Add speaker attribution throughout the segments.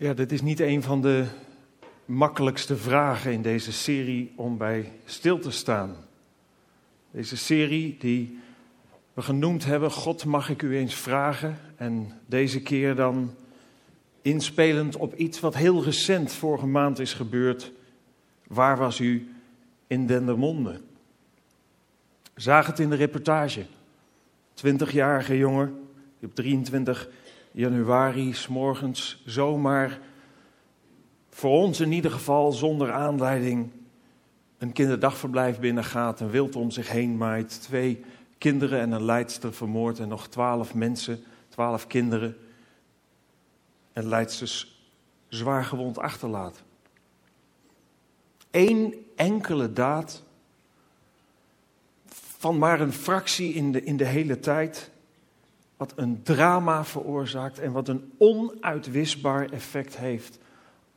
Speaker 1: Ja, dit is niet een van de makkelijkste vragen in deze serie om bij stil te staan. Deze serie die we genoemd hebben, God mag ik u eens vragen. En deze keer dan inspelend op iets wat heel recent vorige maand is gebeurd. Waar was u in Dendermonde? Zag het in de reportage. 20-jarige jongen die op 23 januari, s morgens, zomaar, voor ons in ieder geval zonder aanleiding, een kinderdagverblijf binnengaat, en wild om zich heen maait, twee kinderen en een leidster vermoord en nog twaalf mensen, twaalf kinderen en leidsters zwaar gewond achterlaat. Eén enkele daad van maar een fractie in de, in de hele tijd wat een drama veroorzaakt en wat een onuitwisbaar effect heeft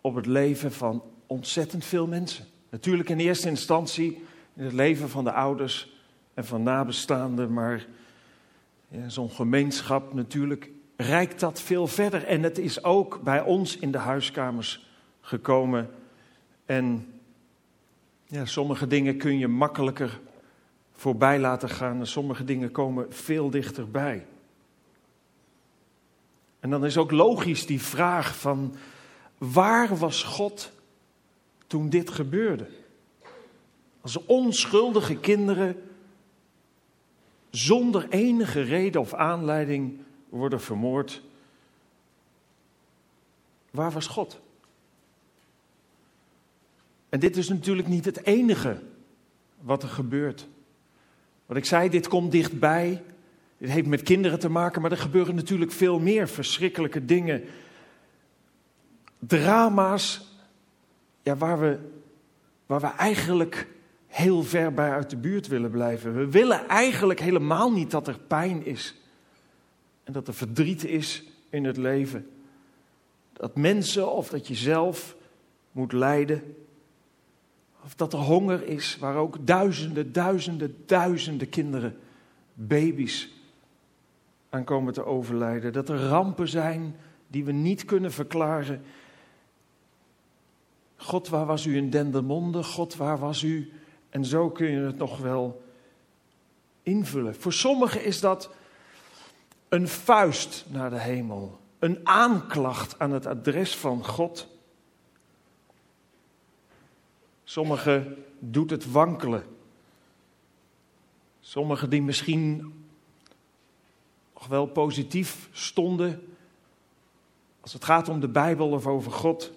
Speaker 1: op het leven van ontzettend veel mensen. Natuurlijk in eerste instantie in het leven van de ouders en van nabestaanden, maar ja, zo'n gemeenschap natuurlijk reikt dat veel verder. En het is ook bij ons in de huiskamers gekomen. En ja, sommige dingen kun je makkelijker voorbij laten gaan en sommige dingen komen veel dichterbij. En dan is ook logisch die vraag van waar was God toen dit gebeurde? Als onschuldige kinderen zonder enige reden of aanleiding worden vermoord. Waar was God? En dit is natuurlijk niet het enige wat er gebeurt. Wat ik zei, dit komt dichtbij. Het heeft met kinderen te maken, maar er gebeuren natuurlijk veel meer verschrikkelijke dingen. Drama's ja, waar, we, waar we eigenlijk heel ver bij uit de buurt willen blijven. We willen eigenlijk helemaal niet dat er pijn is. En dat er verdriet is in het leven. Dat mensen of dat je zelf moet lijden. Of dat er honger is waar ook duizenden, duizenden, duizenden kinderen, baby's aan komen te overlijden. Dat er rampen zijn die we niet kunnen verklaren. God, waar was u in Dendermonde? God, waar was u? En zo kun je het nog wel invullen. Voor sommigen is dat een vuist naar de hemel, een aanklacht aan het adres van God. Sommigen doet het wankelen. Sommigen die misschien wel positief stonden. Als het gaat om de Bijbel of over God,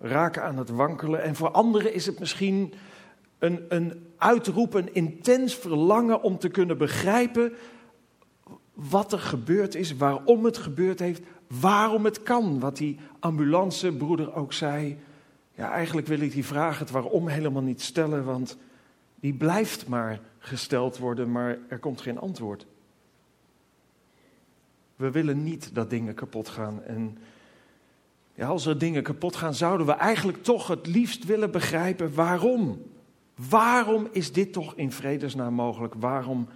Speaker 1: raken aan het wankelen. En voor anderen is het misschien een, een uitroep, een intens verlangen om te kunnen begrijpen wat er gebeurd is, waarom het gebeurd heeft, waarom het kan. Wat die ambulancebroeder ook zei. Ja, eigenlijk wil ik die vraag het waarom helemaal niet stellen, want die blijft maar gesteld worden, maar er komt geen antwoord. We willen niet dat dingen kapot gaan. En ja, als er dingen kapot gaan, zouden we eigenlijk toch het liefst willen begrijpen waarom. Waarom is dit toch in vredesnaam mogelijk? Waarom,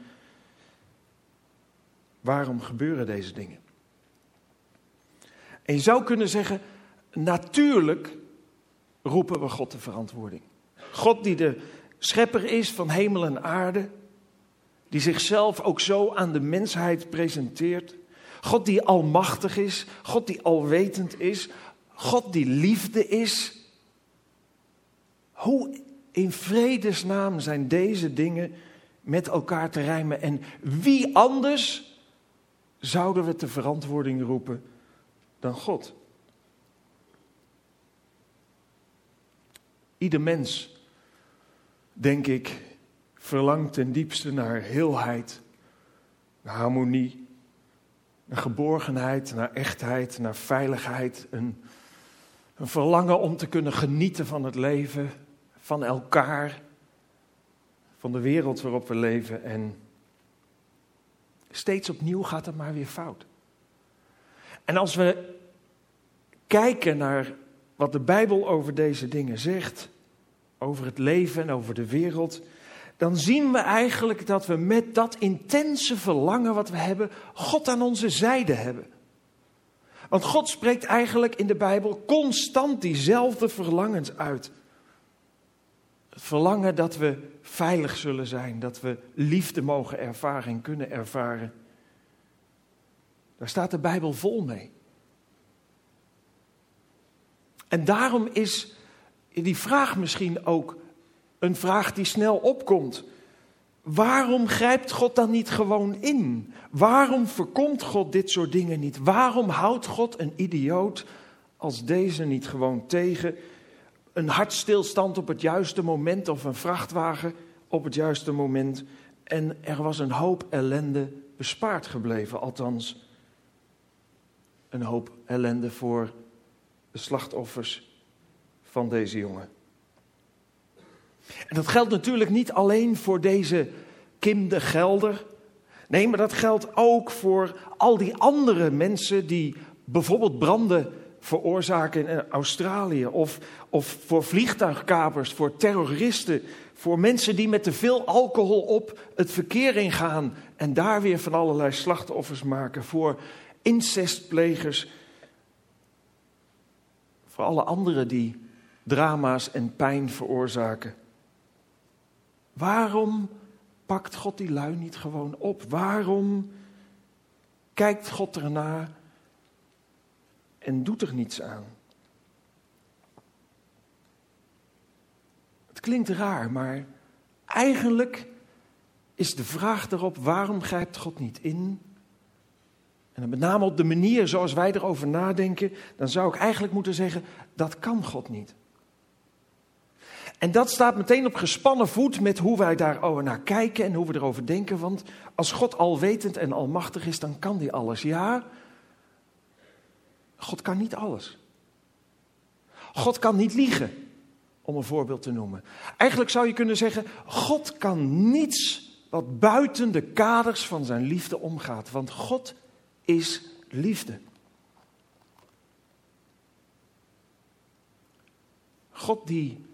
Speaker 1: waarom gebeuren deze dingen? En je zou kunnen zeggen, natuurlijk roepen we God de verantwoording. God die de schepper is van hemel en aarde, die zichzelf ook zo aan de mensheid presenteert. God die almachtig is, God die alwetend is, God die liefde is. Hoe in vredesnaam zijn deze dingen met elkaar te rijmen? En wie anders zouden we te verantwoording roepen dan God? Ieder mens, denk ik, verlangt ten diepste naar heelheid, naar harmonie, naar geborgenheid, naar echtheid, naar veiligheid. Een, een verlangen om te kunnen genieten van het leven, van elkaar, van de wereld waarop we leven. En steeds opnieuw gaat het maar weer fout. En als we kijken naar wat de Bijbel over deze dingen zegt, over het leven en over de wereld, dan zien we eigenlijk dat we met dat intense verlangen wat we hebben, God aan onze zijde hebben. Want God spreekt eigenlijk in de Bijbel constant diezelfde verlangens uit. Het verlangen dat we veilig zullen zijn, dat we liefde mogen ervaren en kunnen ervaren. Daar staat de Bijbel vol mee. En daarom is die vraag misschien ook een vraag die snel opkomt. Waarom grijpt God dan niet gewoon in? Waarom voorkomt God dit soort dingen niet? Waarom houdt God een idioot als deze niet gewoon tegen? Een hartstilstand op het juiste moment of een vrachtwagen op het juiste moment. En er was een hoop ellende bespaard gebleven, althans een hoop ellende voor de slachtoffers van deze jongen. Dat geldt natuurlijk niet alleen voor deze Kim de Gelder. Nee, maar dat geldt ook voor al die andere mensen die bijvoorbeeld branden veroorzaken in Australië. Of, of voor vliegtuigkapers, voor terroristen. Voor mensen die met te veel alcohol op het verkeer ingaan. En daar weer van allerlei slachtoffers maken. Voor incestplegers. Voor alle anderen die drama's en pijn veroorzaken. Waarom pakt God die lui niet gewoon op? Waarom kijkt God ernaar en doet er niets aan? Het klinkt raar, maar eigenlijk is de vraag erop: waarom grijpt God niet in? En met name op de manier zoals wij erover nadenken, dan zou ik eigenlijk moeten zeggen: dat kan God niet. En dat staat meteen op gespannen voet met hoe wij daar naar kijken en hoe we erover denken. Want als God alwetend en almachtig is, dan kan hij alles. Ja, God kan niet alles. God kan niet liegen, om een voorbeeld te noemen. Eigenlijk zou je kunnen zeggen, God kan niets wat buiten de kaders van zijn liefde omgaat. Want God is liefde. God die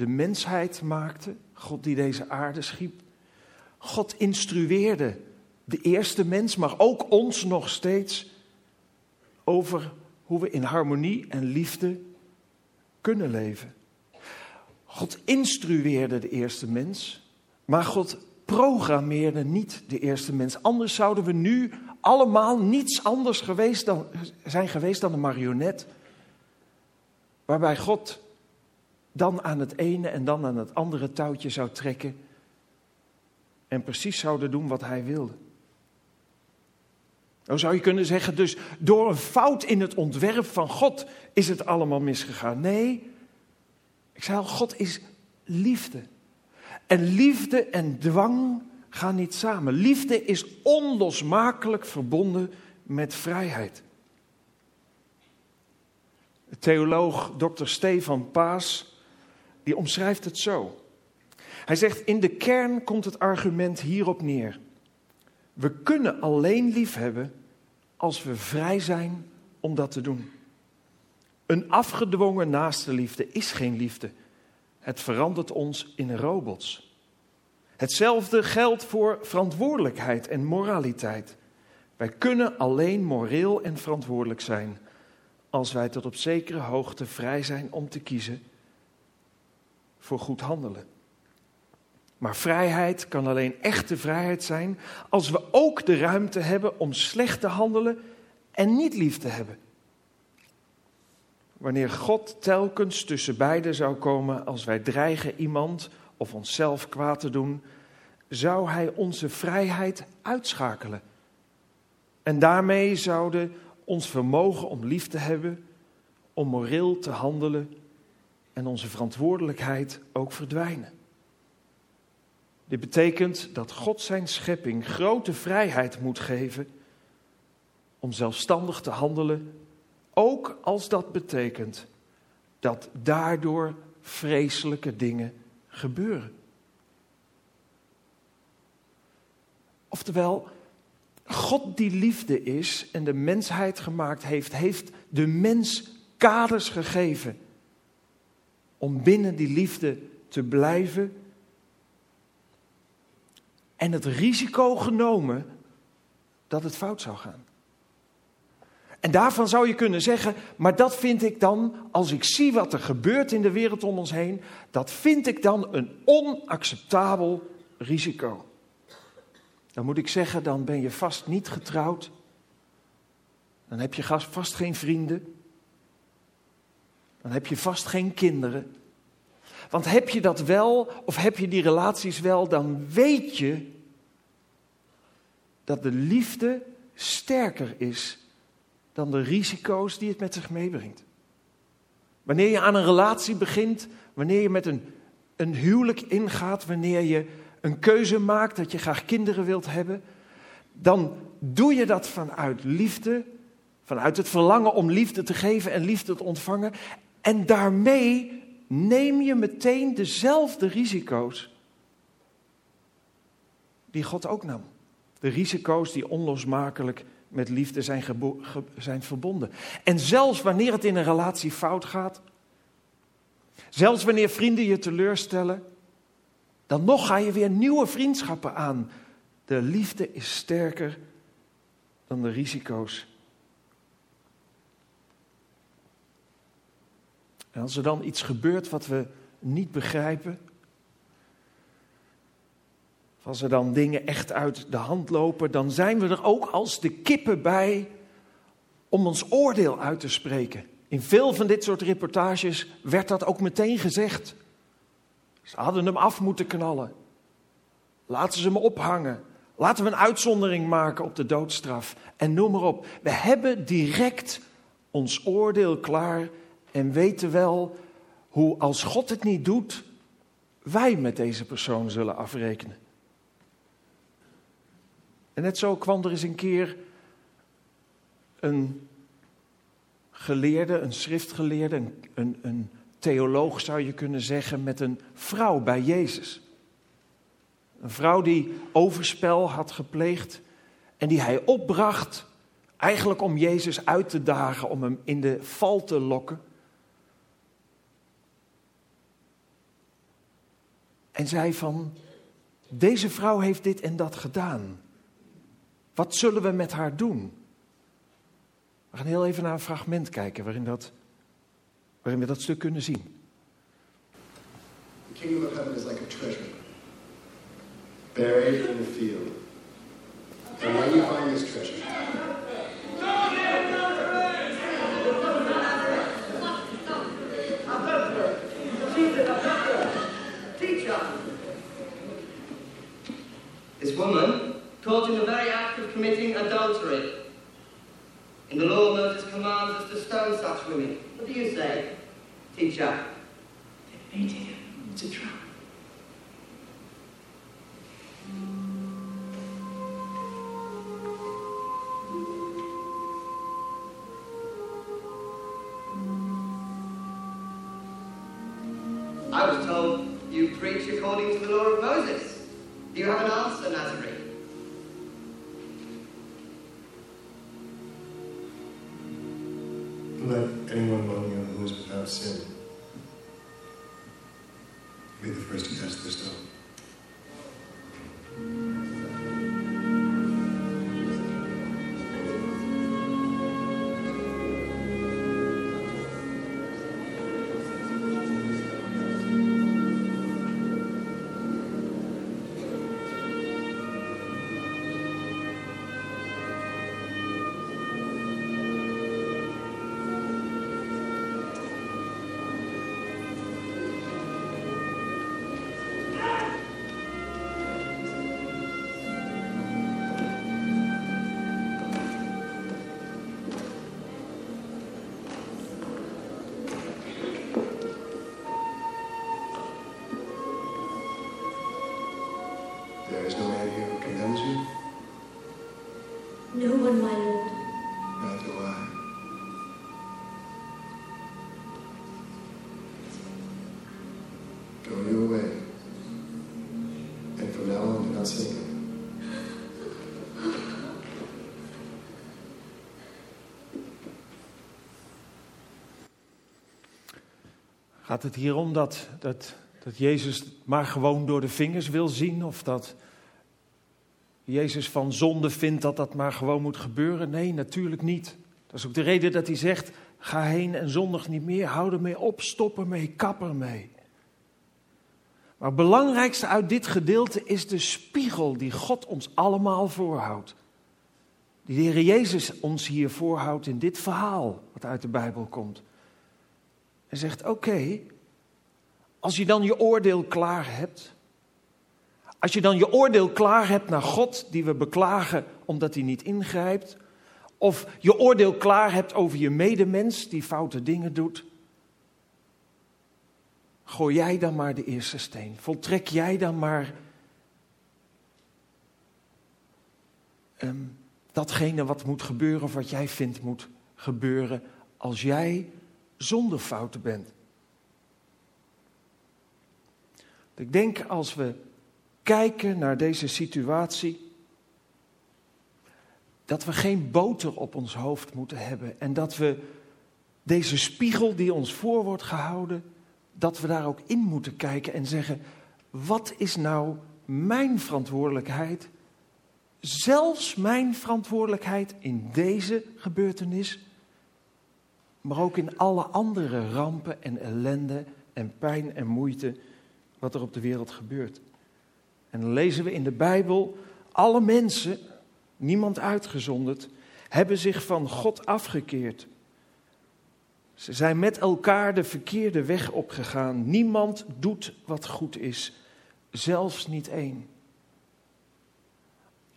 Speaker 1: de mensheid maakte, God die deze aarde schiep. God instrueerde de eerste mens, maar ook ons nog steeds over hoe we in harmonie en liefde kunnen leven. God instrueerde de eerste mens, maar God programmeerde niet de eerste mens. Anders zouden we nu allemaal niets anders geweest dan, zijn geweest dan een marionet. Waarbij God dan aan het ene en dan aan het andere touwtje zou trekken en precies zouden doen wat hij wilde. Dan zou je kunnen zeggen, dus door een fout in het ontwerp van God is het allemaal misgegaan. Nee, ik zei al, God is liefde. En liefde en dwang gaan niet samen. Liefde is onlosmakelijk verbonden met vrijheid. De theoloog Dr. Stefan Paas die omschrijft het zo. Hij zegt, in de kern komt het argument hierop neer. We kunnen alleen liefhebben als we vrij zijn om dat te doen. Een afgedwongen naaste liefde is geen liefde. Het verandert ons in robots. Hetzelfde geldt voor verantwoordelijkheid en moraliteit. Wij kunnen alleen moreel en verantwoordelijk zijn als wij tot op zekere hoogte vrij zijn om te kiezen voor goed handelen. Maar vrijheid kan alleen echte vrijheid zijn als we ook de ruimte hebben om slecht te handelen en niet lief te hebben. Wanneer God telkens tussen beiden zou komen als wij dreigen iemand of onszelf kwaad te doen, zou Hij onze vrijheid uitschakelen. En daarmee zouden ons vermogen om lief te hebben, om moreel te handelen en onze verantwoordelijkheid ook verdwijnen. Dit betekent dat God zijn schepping grote vrijheid moet geven om zelfstandig te handelen, ook als dat betekent dat daardoor vreselijke dingen gebeuren. Oftewel, God die liefde is en de mensheid gemaakt heeft, heeft de mens kaders gegeven om binnen die liefde te blijven. En het risico genomen dat het fout zou gaan. En daarvan zou je kunnen zeggen, maar dat vind ik dan, als ik zie wat er gebeurt in de wereld om ons heen, dat vind ik dan een onacceptabel risico. Dan moet ik zeggen, dan ben je vast niet getrouwd. Dan heb je vast geen vrienden. Dan heb je vast geen kinderen. Want heb je dat wel, of heb je die relaties wel, dan weet je dat de liefde sterker is dan de risico's die het met zich meebrengt. Wanneer je aan een relatie begint, wanneer je met een, een huwelijk ingaat, wanneer je een keuze maakt dat je graag kinderen wilt hebben, dan doe je dat vanuit liefde, vanuit het verlangen om liefde te geven en liefde te ontvangen. En daarmee neem je meteen dezelfde risico's die God ook nam. De risico's die onlosmakelijk met liefde zijn, zijn verbonden. En zelfs wanneer het in een relatie fout gaat, zelfs wanneer vrienden je teleurstellen, dan nog ga je weer nieuwe vriendschappen aan. De liefde is sterker dan de risico's. En als er dan iets gebeurt wat we niet begrijpen, als er dan dingen echt uit de hand lopen, dan zijn we er ook als de kippen bij om ons oordeel uit te spreken. In veel van dit soort reportages werd dat ook meteen gezegd. Ze hadden hem af moeten knallen. Laten ze hem ophangen. Laten we een uitzondering maken op de doodstraf. En noem maar op. We hebben direct ons oordeel klaar en weten wel hoe als God het niet doet, wij met deze persoon zullen afrekenen. En net zo kwam er eens een keer een geleerde, een schriftgeleerde, een, een, een theoloog zou je kunnen zeggen, met een vrouw bij Jezus. Een vrouw die overspel had gepleegd en die hij opbracht, eigenlijk om Jezus uit te dagen, om hem in de val te lokken. En zei van, deze vrouw heeft dit en dat gedaan. Wat zullen we met haar doen? We gaan heel even naar een fragment kijken waarin, dat, waarin we dat stuk kunnen zien.
Speaker 2: The kingdom of heaven is like a treasure buried in a field. And when you find this treasure,
Speaker 3: This woman caught in the very act of committing adultery. In the law, Moses commands us to stone such women. What do you say, teacher?
Speaker 4: They made It's a drown.
Speaker 3: I was told you preach according to the law of Moses. Do you have an answer, Nazarene?
Speaker 4: One, my lord.
Speaker 2: neither do I. Go your way, and from now on do not sin again.
Speaker 1: Gaat het hier om dat, dat, dat Jezus maar gewoon door de vingers wil zien? Of dat Jezus van zonde vindt dat dat maar gewoon moet gebeuren? Nee, natuurlijk niet. Dat is ook de reden dat hij zegt: ga heen en zondig niet meer, hou ermee op, stop ermee, kap ermee. Maar het belangrijkste uit dit gedeelte is de spiegel die God ons allemaal voorhoudt. Die de Heer Jezus ons hier voorhoudt in dit verhaal wat uit de Bijbel komt. En zegt: Oké, als je dan je oordeel klaar hebt. Als je dan je oordeel klaar hebt naar God, die we beklagen omdat hij niet ingrijpt. Of je oordeel klaar hebt over je medemens die foute dingen doet. Gooi jij dan maar de eerste steen. Voltrek jij dan maar um, datgene wat moet gebeuren of wat jij vindt moet gebeuren als jij zonder fouten bent. Ik denk als we kijken naar deze situatie, dat we geen boter op ons hoofd moeten hebben en dat we deze spiegel die ons voor wordt gehouden, dat we daar ook in moeten kijken en zeggen, wat is nou mijn verantwoordelijkheid, zelfs mijn verantwoordelijkheid in deze gebeurtenis, maar ook in alle andere rampen en ellende en pijn en moeite wat er op de wereld gebeurt. En dan lezen we in de Bijbel, alle mensen, niemand uitgezonderd, hebben zich van God afgekeerd. Ze zijn met elkaar de verkeerde weg opgegaan. Niemand doet wat goed is, zelfs niet één.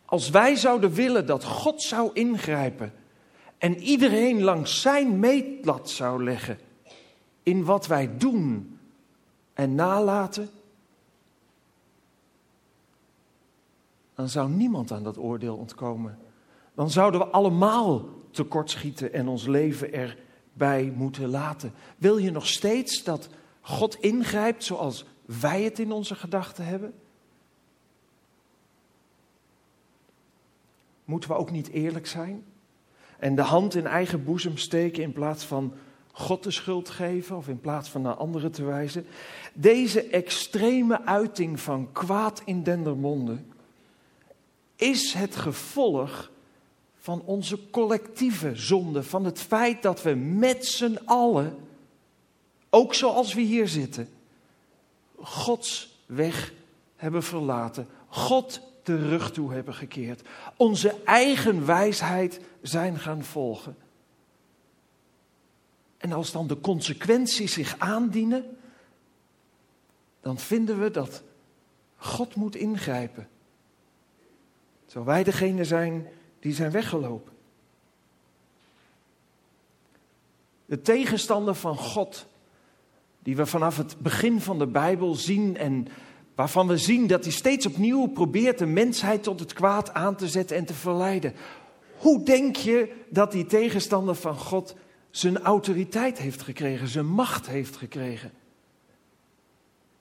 Speaker 1: Als wij zouden willen dat God zou ingrijpen en iedereen langs zijn meetlat zou leggen in wat wij doen en nalaten, dan zou niemand aan dat oordeel ontkomen. Dan zouden we allemaal tekortschieten en ons leven erbij moeten laten. Wil je nog steeds dat God ingrijpt zoals wij het in onze gedachten hebben? Moeten we ook niet eerlijk zijn? En de hand in eigen boezem steken in plaats van God de schuld geven of in plaats van naar anderen te wijzen. Deze extreme uiting van kwaad in Dendermonde is het gevolg van onze collectieve zonde. Van het feit dat we met z'n allen, ook zoals we hier zitten, Gods weg hebben verlaten. God de rug toe hebben gekeerd. Onze eigen wijsheid zijn gaan volgen. En als dan de consequenties zich aandienen, dan vinden we dat God moet ingrijpen. Terwijl wij degene zijn die zijn weggelopen. De tegenstander van God, die we vanaf het begin van de Bijbel zien en waarvan we zien dat hij steeds opnieuw probeert de mensheid tot het kwaad aan te zetten en te verleiden. Hoe denk je dat die tegenstander van God zijn autoriteit heeft gekregen, zijn macht heeft gekregen.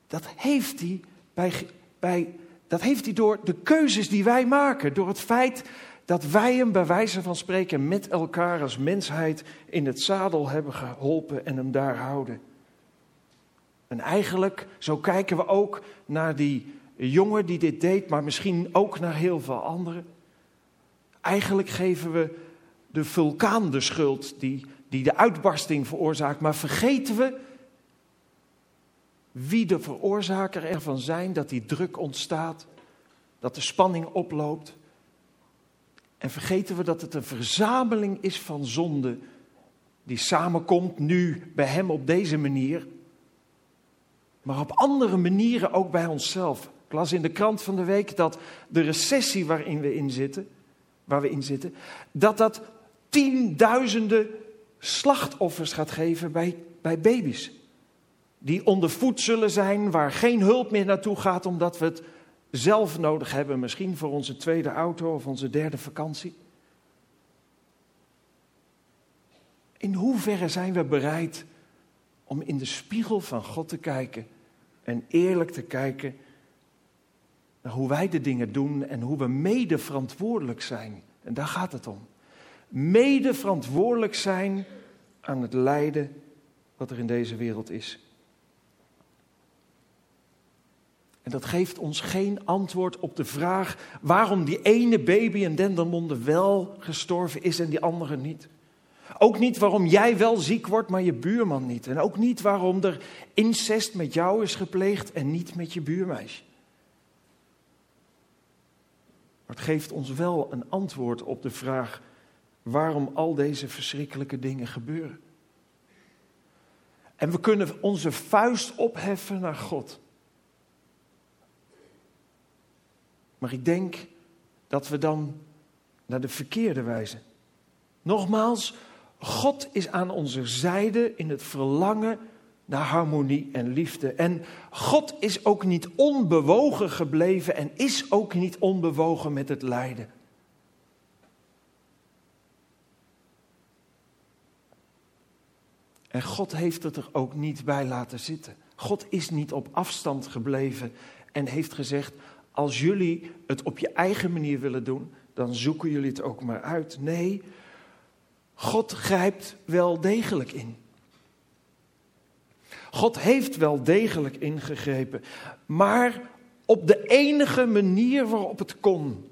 Speaker 1: Dat heeft hij, bij, bij, dat heeft hij door de keuzes die wij maken, door het feit dat wij hem bij wijze van spreken met elkaar als mensheid in het zadel hebben geholpen en hem daar houden. En eigenlijk, zo kijken we ook naar die jongen die dit deed, maar misschien ook naar heel veel anderen. Eigenlijk geven we de vulkaan de schuld die die de uitbarsting veroorzaakt, maar vergeten we wie de veroorzaker ervan zijn dat die druk ontstaat, dat de spanning oploopt. En vergeten we dat het een verzameling is van zonde die samenkomt nu bij hem op deze manier, maar op andere manieren ook bij onszelf. Ik las in de krant van de week dat de recessie waarin we in zitten, waar we in zitten, dat dat tienduizenden slachtoffers gaat geven bij, bij baby's. Die onder voet zullen zijn, waar geen hulp meer naartoe gaat omdat we het zelf nodig hebben. Misschien voor onze tweede auto of onze derde vakantie. In hoeverre zijn we bereid om in de spiegel van God te kijken en eerlijk te kijken naar hoe wij de dingen doen en hoe we mede verantwoordelijk zijn? En daar gaat het om mede verantwoordelijk zijn aan het lijden wat er in deze wereld is. En dat geeft ons geen antwoord op de vraag waarom die ene baby in Dendermonde wel gestorven is en die andere niet. Ook niet waarom jij wel ziek wordt, maar je buurman niet. En ook niet waarom er incest met jou is gepleegd en niet met je buurmeisje. Maar het geeft ons wel een antwoord op de vraag waarom al deze verschrikkelijke dingen gebeuren. En we kunnen onze vuist opheffen naar God. Maar ik denk dat we dan naar de verkeerde wijzen. Nogmaals, God is aan onze zijde in het verlangen naar harmonie en liefde. En God is ook niet onbewogen gebleven en is ook niet onbewogen met het lijden. En God heeft het er ook niet bij laten zitten. God is niet op afstand gebleven en heeft gezegd: Als jullie het op je eigen manier willen doen, dan zoeken jullie het ook maar uit. Nee, God grijpt wel degelijk in. God heeft wel degelijk ingegrepen, maar op de enige manier waarop het kon.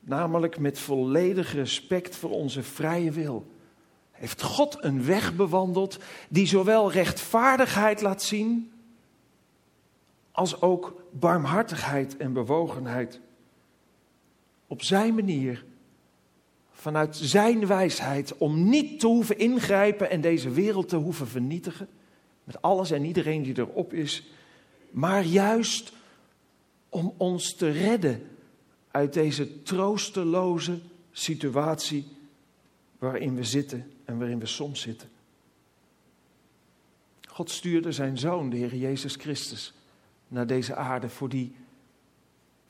Speaker 1: Namelijk met volledig respect voor onze vrije wil. Heeft God een weg bewandeld die zowel rechtvaardigheid laat zien, als ook barmhartigheid en bewogenheid. Op zijn manier, vanuit zijn wijsheid, om niet te hoeven ingrijpen en deze wereld te hoeven vernietigen met alles en iedereen die erop is, maar juist om ons te redden uit deze troosteloze situatie waarin we zitten en waarin we soms zitten. God stuurde zijn zoon, de Heer Jezus Christus, naar deze aarde voor, die,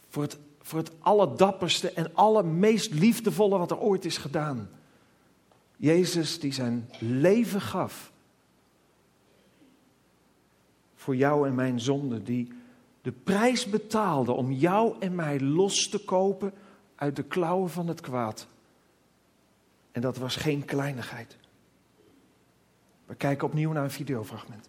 Speaker 1: voor, het, voor het allerdapperste en allermeest liefdevolle wat er ooit is gedaan. Jezus die zijn leven gaf voor jou en mijn zonde, die de prijs betaalde om jou en mij los te kopen uit de klauwen van het kwaad. En dat was geen kleinigheid. We kijken opnieuw naar een videofragment.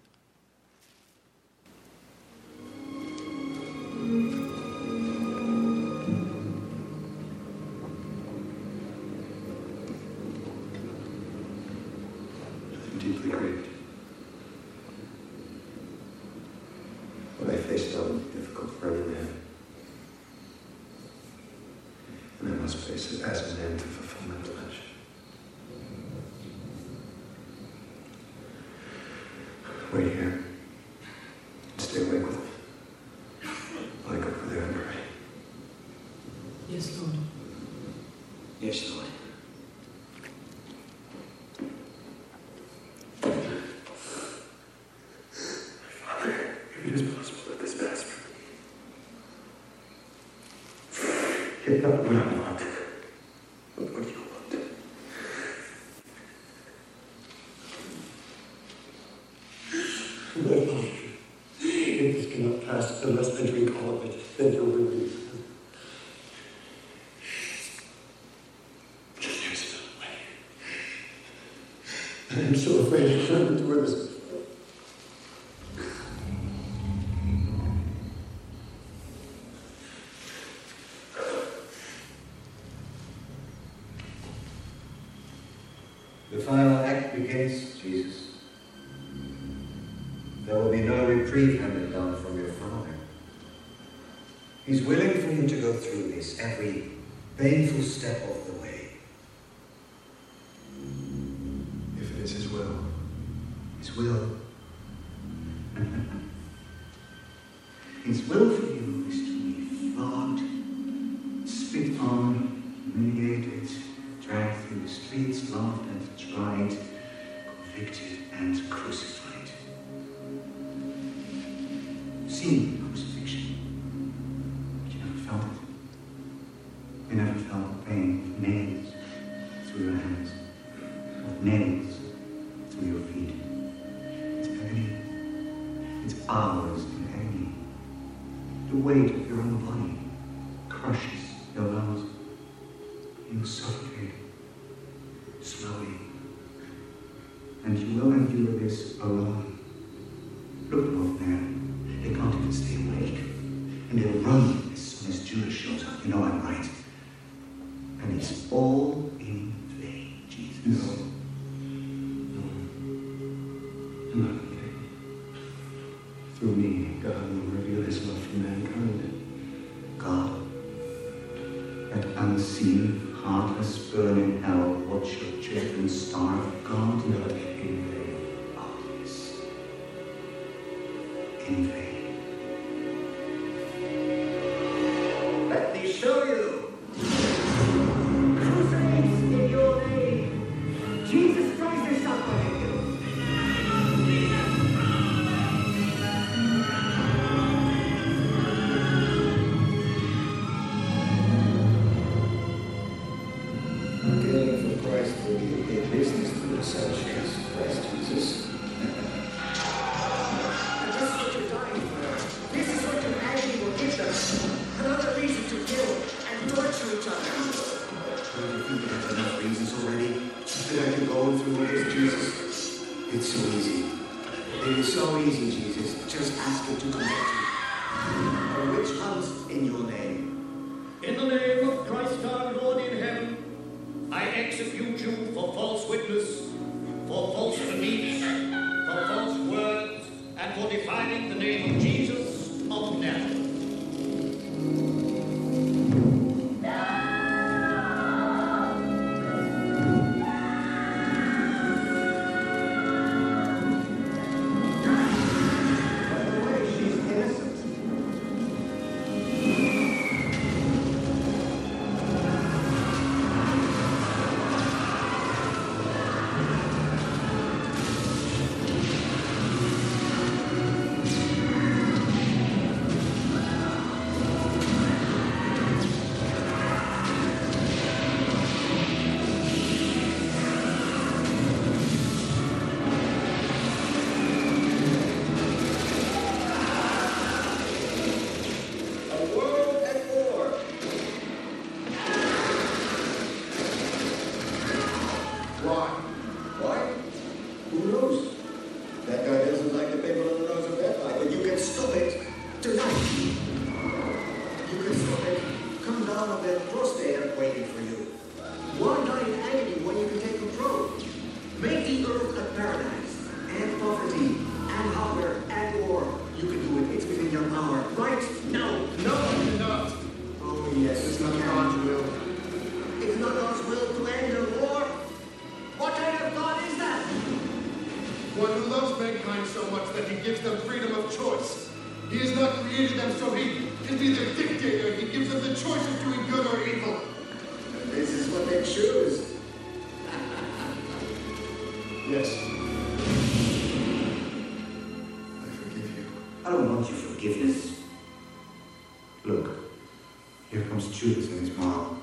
Speaker 2: Deeply grieved. When I faced down difficult burden ahead. And I must face it as an end to fulfillment of mission. Wait here. Me. Yet no
Speaker 5: reprieve handed down from your Father. He's willing for you to go through this every painful step of the way.
Speaker 2: If it is His will.
Speaker 5: His will. His will unseen, heartless burning hell, watch your children starve, God,
Speaker 2: Not in vain.
Speaker 5: in vain.
Speaker 6: Yes.
Speaker 2: I forgive you.
Speaker 5: I don't want your forgiveness. Look, here comes Judas and his mom.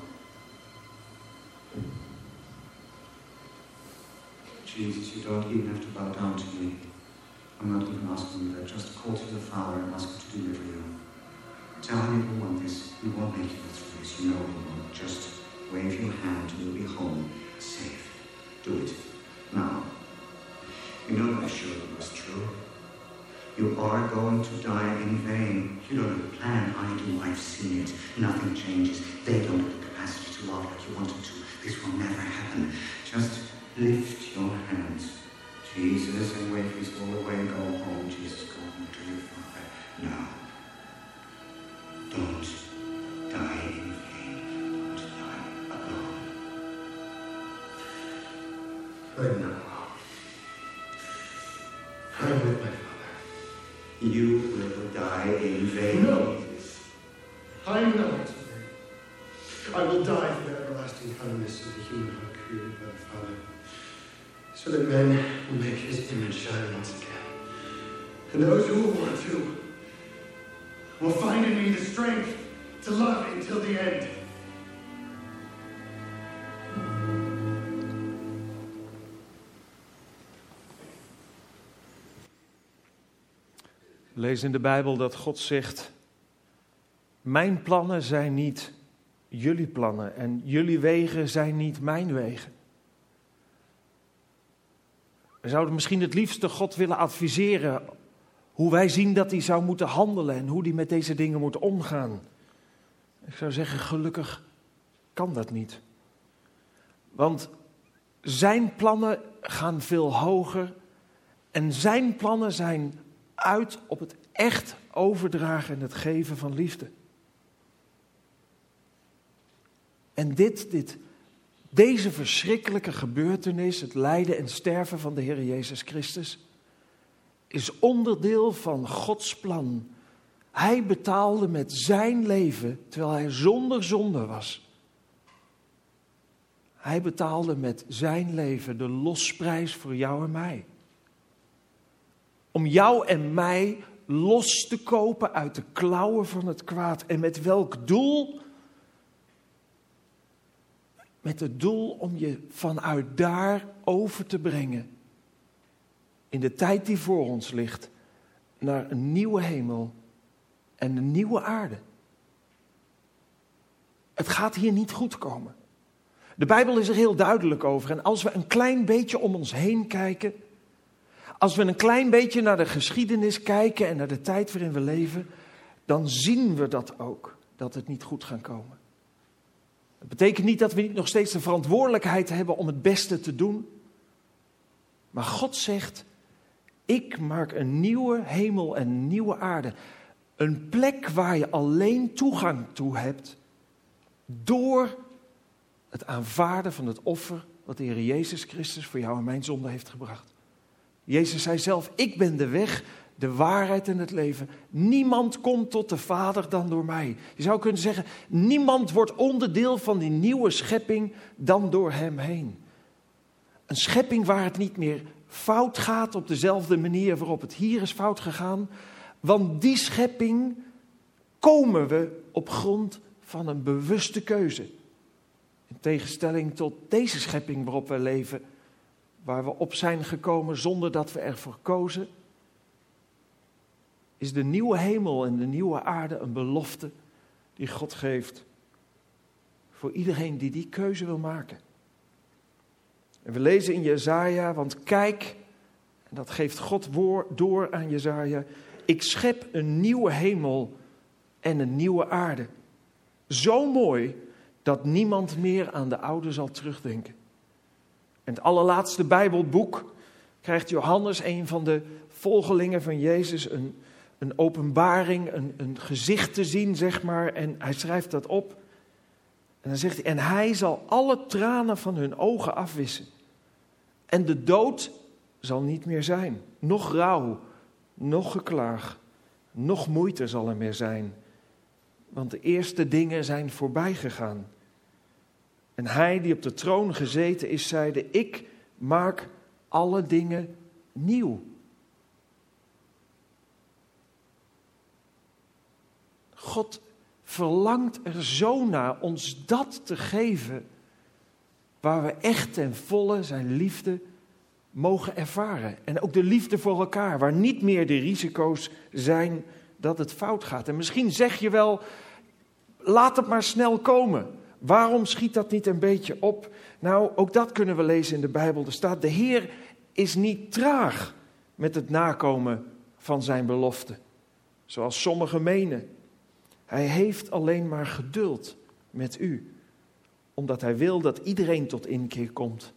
Speaker 5: Jesus, you don't even have to bow down to me. I'm not even asking you that. Just call to your father and ask him to do it for you. Tell him you want this. He won't make you go through this. You know he won't. Just wave your hand and you'll be home, safe. Do it. Sure it was true. You are going to die in vain. You don't have a plan. I do. I've seen it. Nothing changes. They don't have the capacity to love like you wanted to. This will never happen. Just lift your hands. Jesus, and wave his all away.
Speaker 2: So that men will make his image shine once again. And those who to will find in me the strength to love until the end.
Speaker 1: Lezen in de Bijbel dat God zegt: Mijn plannen zijn niet jullie plannen en jullie wegen zijn niet mijn wegen. We zouden misschien het liefste God willen adviseren hoe wij zien dat hij zou moeten handelen en hoe hij met deze dingen moet omgaan. Ik zou zeggen, gelukkig kan dat niet. Want zijn plannen gaan veel hoger en zijn plannen zijn uit op het echt overdragen en het geven van liefde. En dit, dit, deze verschrikkelijke gebeurtenis, het lijden en sterven van de Heer Jezus Christus, is onderdeel van Gods plan. Hij betaalde met zijn leven terwijl hij zonder zonde was. Hij betaalde met zijn leven de losprijs voor jou en mij. Om jou en mij los te kopen uit de klauwen van het kwaad. En met welk doel? Met het doel om je vanuit daar over te brengen. In de tijd die voor ons ligt. Naar een nieuwe hemel en een nieuwe aarde. Het gaat hier niet goed komen. De Bijbel is er heel duidelijk over. En als we een klein beetje om ons heen kijken, als we een klein beetje naar de geschiedenis kijken en naar de tijd waarin we leven, dan zien we dat ook, dat het niet goed gaat komen. Het betekent niet dat we niet nog steeds de verantwoordelijkheid hebben om het beste te doen. Maar God zegt, ik maak een nieuwe hemel en een nieuwe aarde. Een plek waar je alleen toegang toe hebt door het aanvaarden van het offer wat de Heer Jezus Christus voor jou en mijn zonde heeft gebracht. Jezus zei zelf, ik ben de weg, de waarheid en het leven. Niemand komt tot de Vader dan door mij. Je zou kunnen zeggen, niemand wordt onderdeel van die nieuwe schepping dan door Hem heen. Een schepping waar het niet meer fout gaat op dezelfde manier waarop het hier is fout gegaan. Want die schepping komen we op grond van een bewuste keuze. In tegenstelling tot deze schepping waarop we leven, waar we op zijn gekomen zonder dat we ervoor kozen, is de nieuwe hemel en de nieuwe aarde een belofte die God geeft voor iedereen die die keuze wil maken. En we lezen in Jezaja, want kijk, en dat geeft God door aan Jezaja, ik schep een nieuwe hemel en een nieuwe aarde. Zo mooi dat niemand meer aan de oude zal terugdenken. En het allerlaatste Bijbelboek krijgt Johannes, een van de volgelingen van Jezus, een, een openbaring, een, een gezicht te zien, zeg maar. En hij schrijft dat op. En dan zegt hij, en hij zal alle tranen van hun ogen afwissen. En de dood zal niet meer zijn. Nog rouw, nog geklaag, nog moeite zal er meer zijn want de eerste dingen zijn voorbij gegaan. En hij die op de troon gezeten is, zeide: Ik maak alle dingen nieuw. God verlangt er zo naar ons dat te geven, waar we echt en volle zijn liefde mogen ervaren. En ook de liefde voor elkaar, waar niet meer de risico's zijn dat het fout gaat. En misschien zeg je wel, laat het maar snel komen. Waarom schiet dat niet een beetje op? Nou, ook dat kunnen we lezen in de Bijbel. Er staat, de Heer is niet traag met het nakomen van zijn belofte. Zoals sommigen menen. Hij heeft alleen maar geduld met u. Omdat hij wil dat iedereen tot inkeer komt.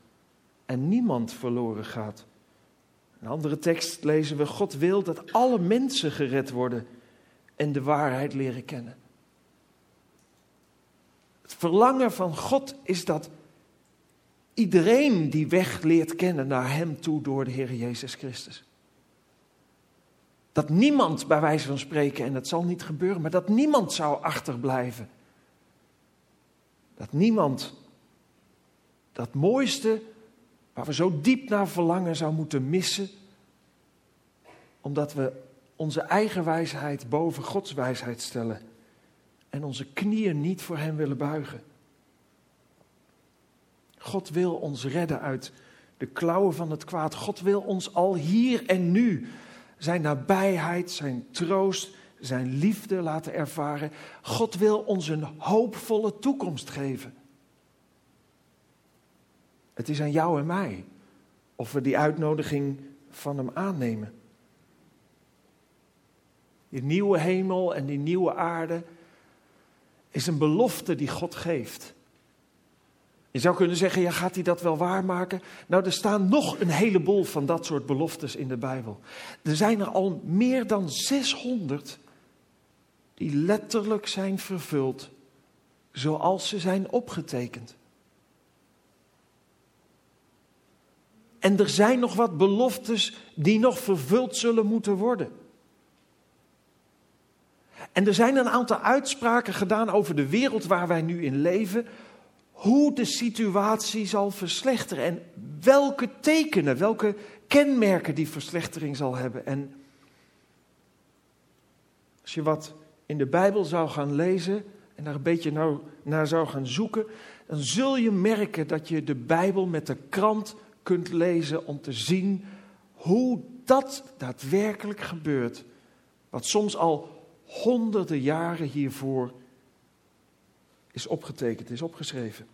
Speaker 1: En niemand verloren gaat. Een andere tekst lezen we: God wil dat alle mensen gered worden en de waarheid leren kennen. Het verlangen van God is dat iedereen die weg leert kennen naar Hem toe door de Heer Jezus Christus. Dat niemand, bij wijze van spreken, en dat zal niet gebeuren, maar dat niemand zou achterblijven. Dat niemand dat mooiste waar we zo diep naar verlangen zou moeten missen, omdat we onze eigen wijsheid boven Gods wijsheid stellen en onze knieën niet voor Hem willen buigen. God wil ons redden uit de klauwen van het kwaad. God wil ons al hier en nu zijn nabijheid, zijn troost, zijn liefde laten ervaren. God wil ons een hoopvolle toekomst geven. Het is aan jou en mij of we die uitnodiging van Hem aannemen. Die nieuwe hemel en die nieuwe aarde is een belofte die God geeft. Je zou kunnen zeggen, ja, gaat hij dat wel waarmaken? Nou, er staan nog een heleboel van dat soort beloftes in de Bijbel. Er zijn er al meer dan 600 die letterlijk zijn vervuld zoals ze zijn opgetekend. En er zijn nog wat beloftes die nog vervuld zullen moeten worden. En er zijn een aantal uitspraken gedaan over de wereld waar wij nu in leven, hoe de situatie zal verslechteren en welke tekenen, welke kenmerken die verslechtering zal hebben. En als je wat in de Bijbel zou gaan lezen en daar een beetje nou naar zou gaan zoeken, dan zul je merken dat je de Bijbel met de krant kunt lezen om te zien hoe dat daadwerkelijk gebeurt. Wat soms al honderden jaren hiervoor is opgetekend, is opgeschreven.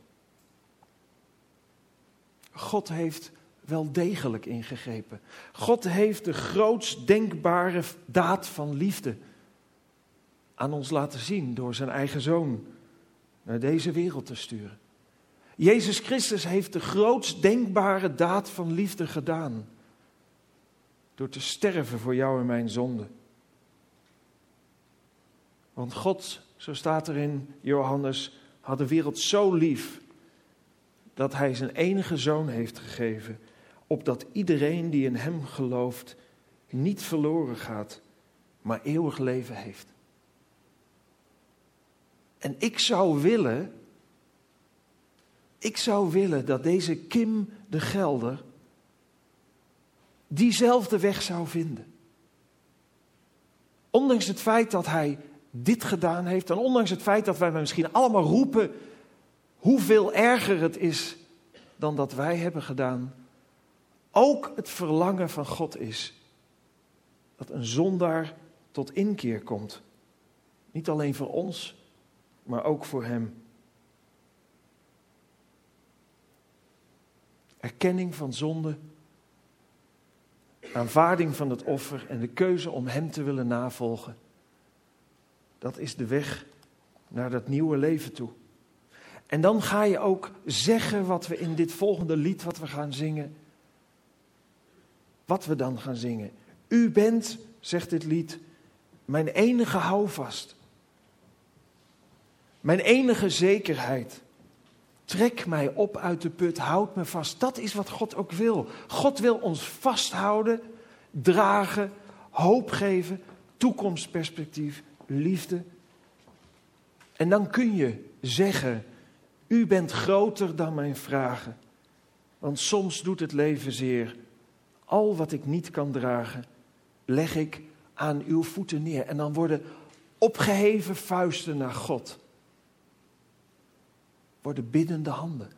Speaker 1: God heeft wel degelijk ingegrepen. God heeft de grootst denkbare daad van liefde aan ons laten zien door zijn eigen zoon naar deze wereld te sturen. Jezus Christus heeft de grootst denkbare daad van liefde gedaan door te sterven voor jou en mijn zonde. Want God, zo staat er in Johannes, had de wereld zo lief dat hij zijn enige zoon heeft gegeven, opdat iedereen die in hem gelooft niet verloren gaat, maar eeuwig leven heeft. En ik zou willen, ik zou willen dat deze Kim de Gelder diezelfde weg zou vinden. Ondanks het feit dat hij dit gedaan heeft en ondanks het feit dat wij misschien allemaal roepen hoeveel erger het is dan dat wij hebben gedaan, ook het verlangen van God is dat een zondaar tot inkeer komt. Niet alleen voor ons, maar ook voor Hem. Erkenning van zonde, aanvaarding van het offer en de keuze om Hem te willen navolgen. Dat is de weg naar dat nieuwe leven toe. En dan ga je ook zeggen wat we in dit volgende lied wat we gaan zingen. Wat we dan gaan zingen. U bent, zegt dit lied, mijn enige houvast. Mijn enige zekerheid. Trek mij op uit de put, houd me vast. Dat is wat God ook wil. God wil ons vasthouden, dragen, hoop geven, toekomstperspectief, liefde. En dan kun je zeggen, u bent groter dan mijn vragen. Want soms doet het leven zeer. Al wat ik niet kan dragen, leg ik aan uw voeten neer. En dan worden opgeheven vuisten naar God worden biddende handen.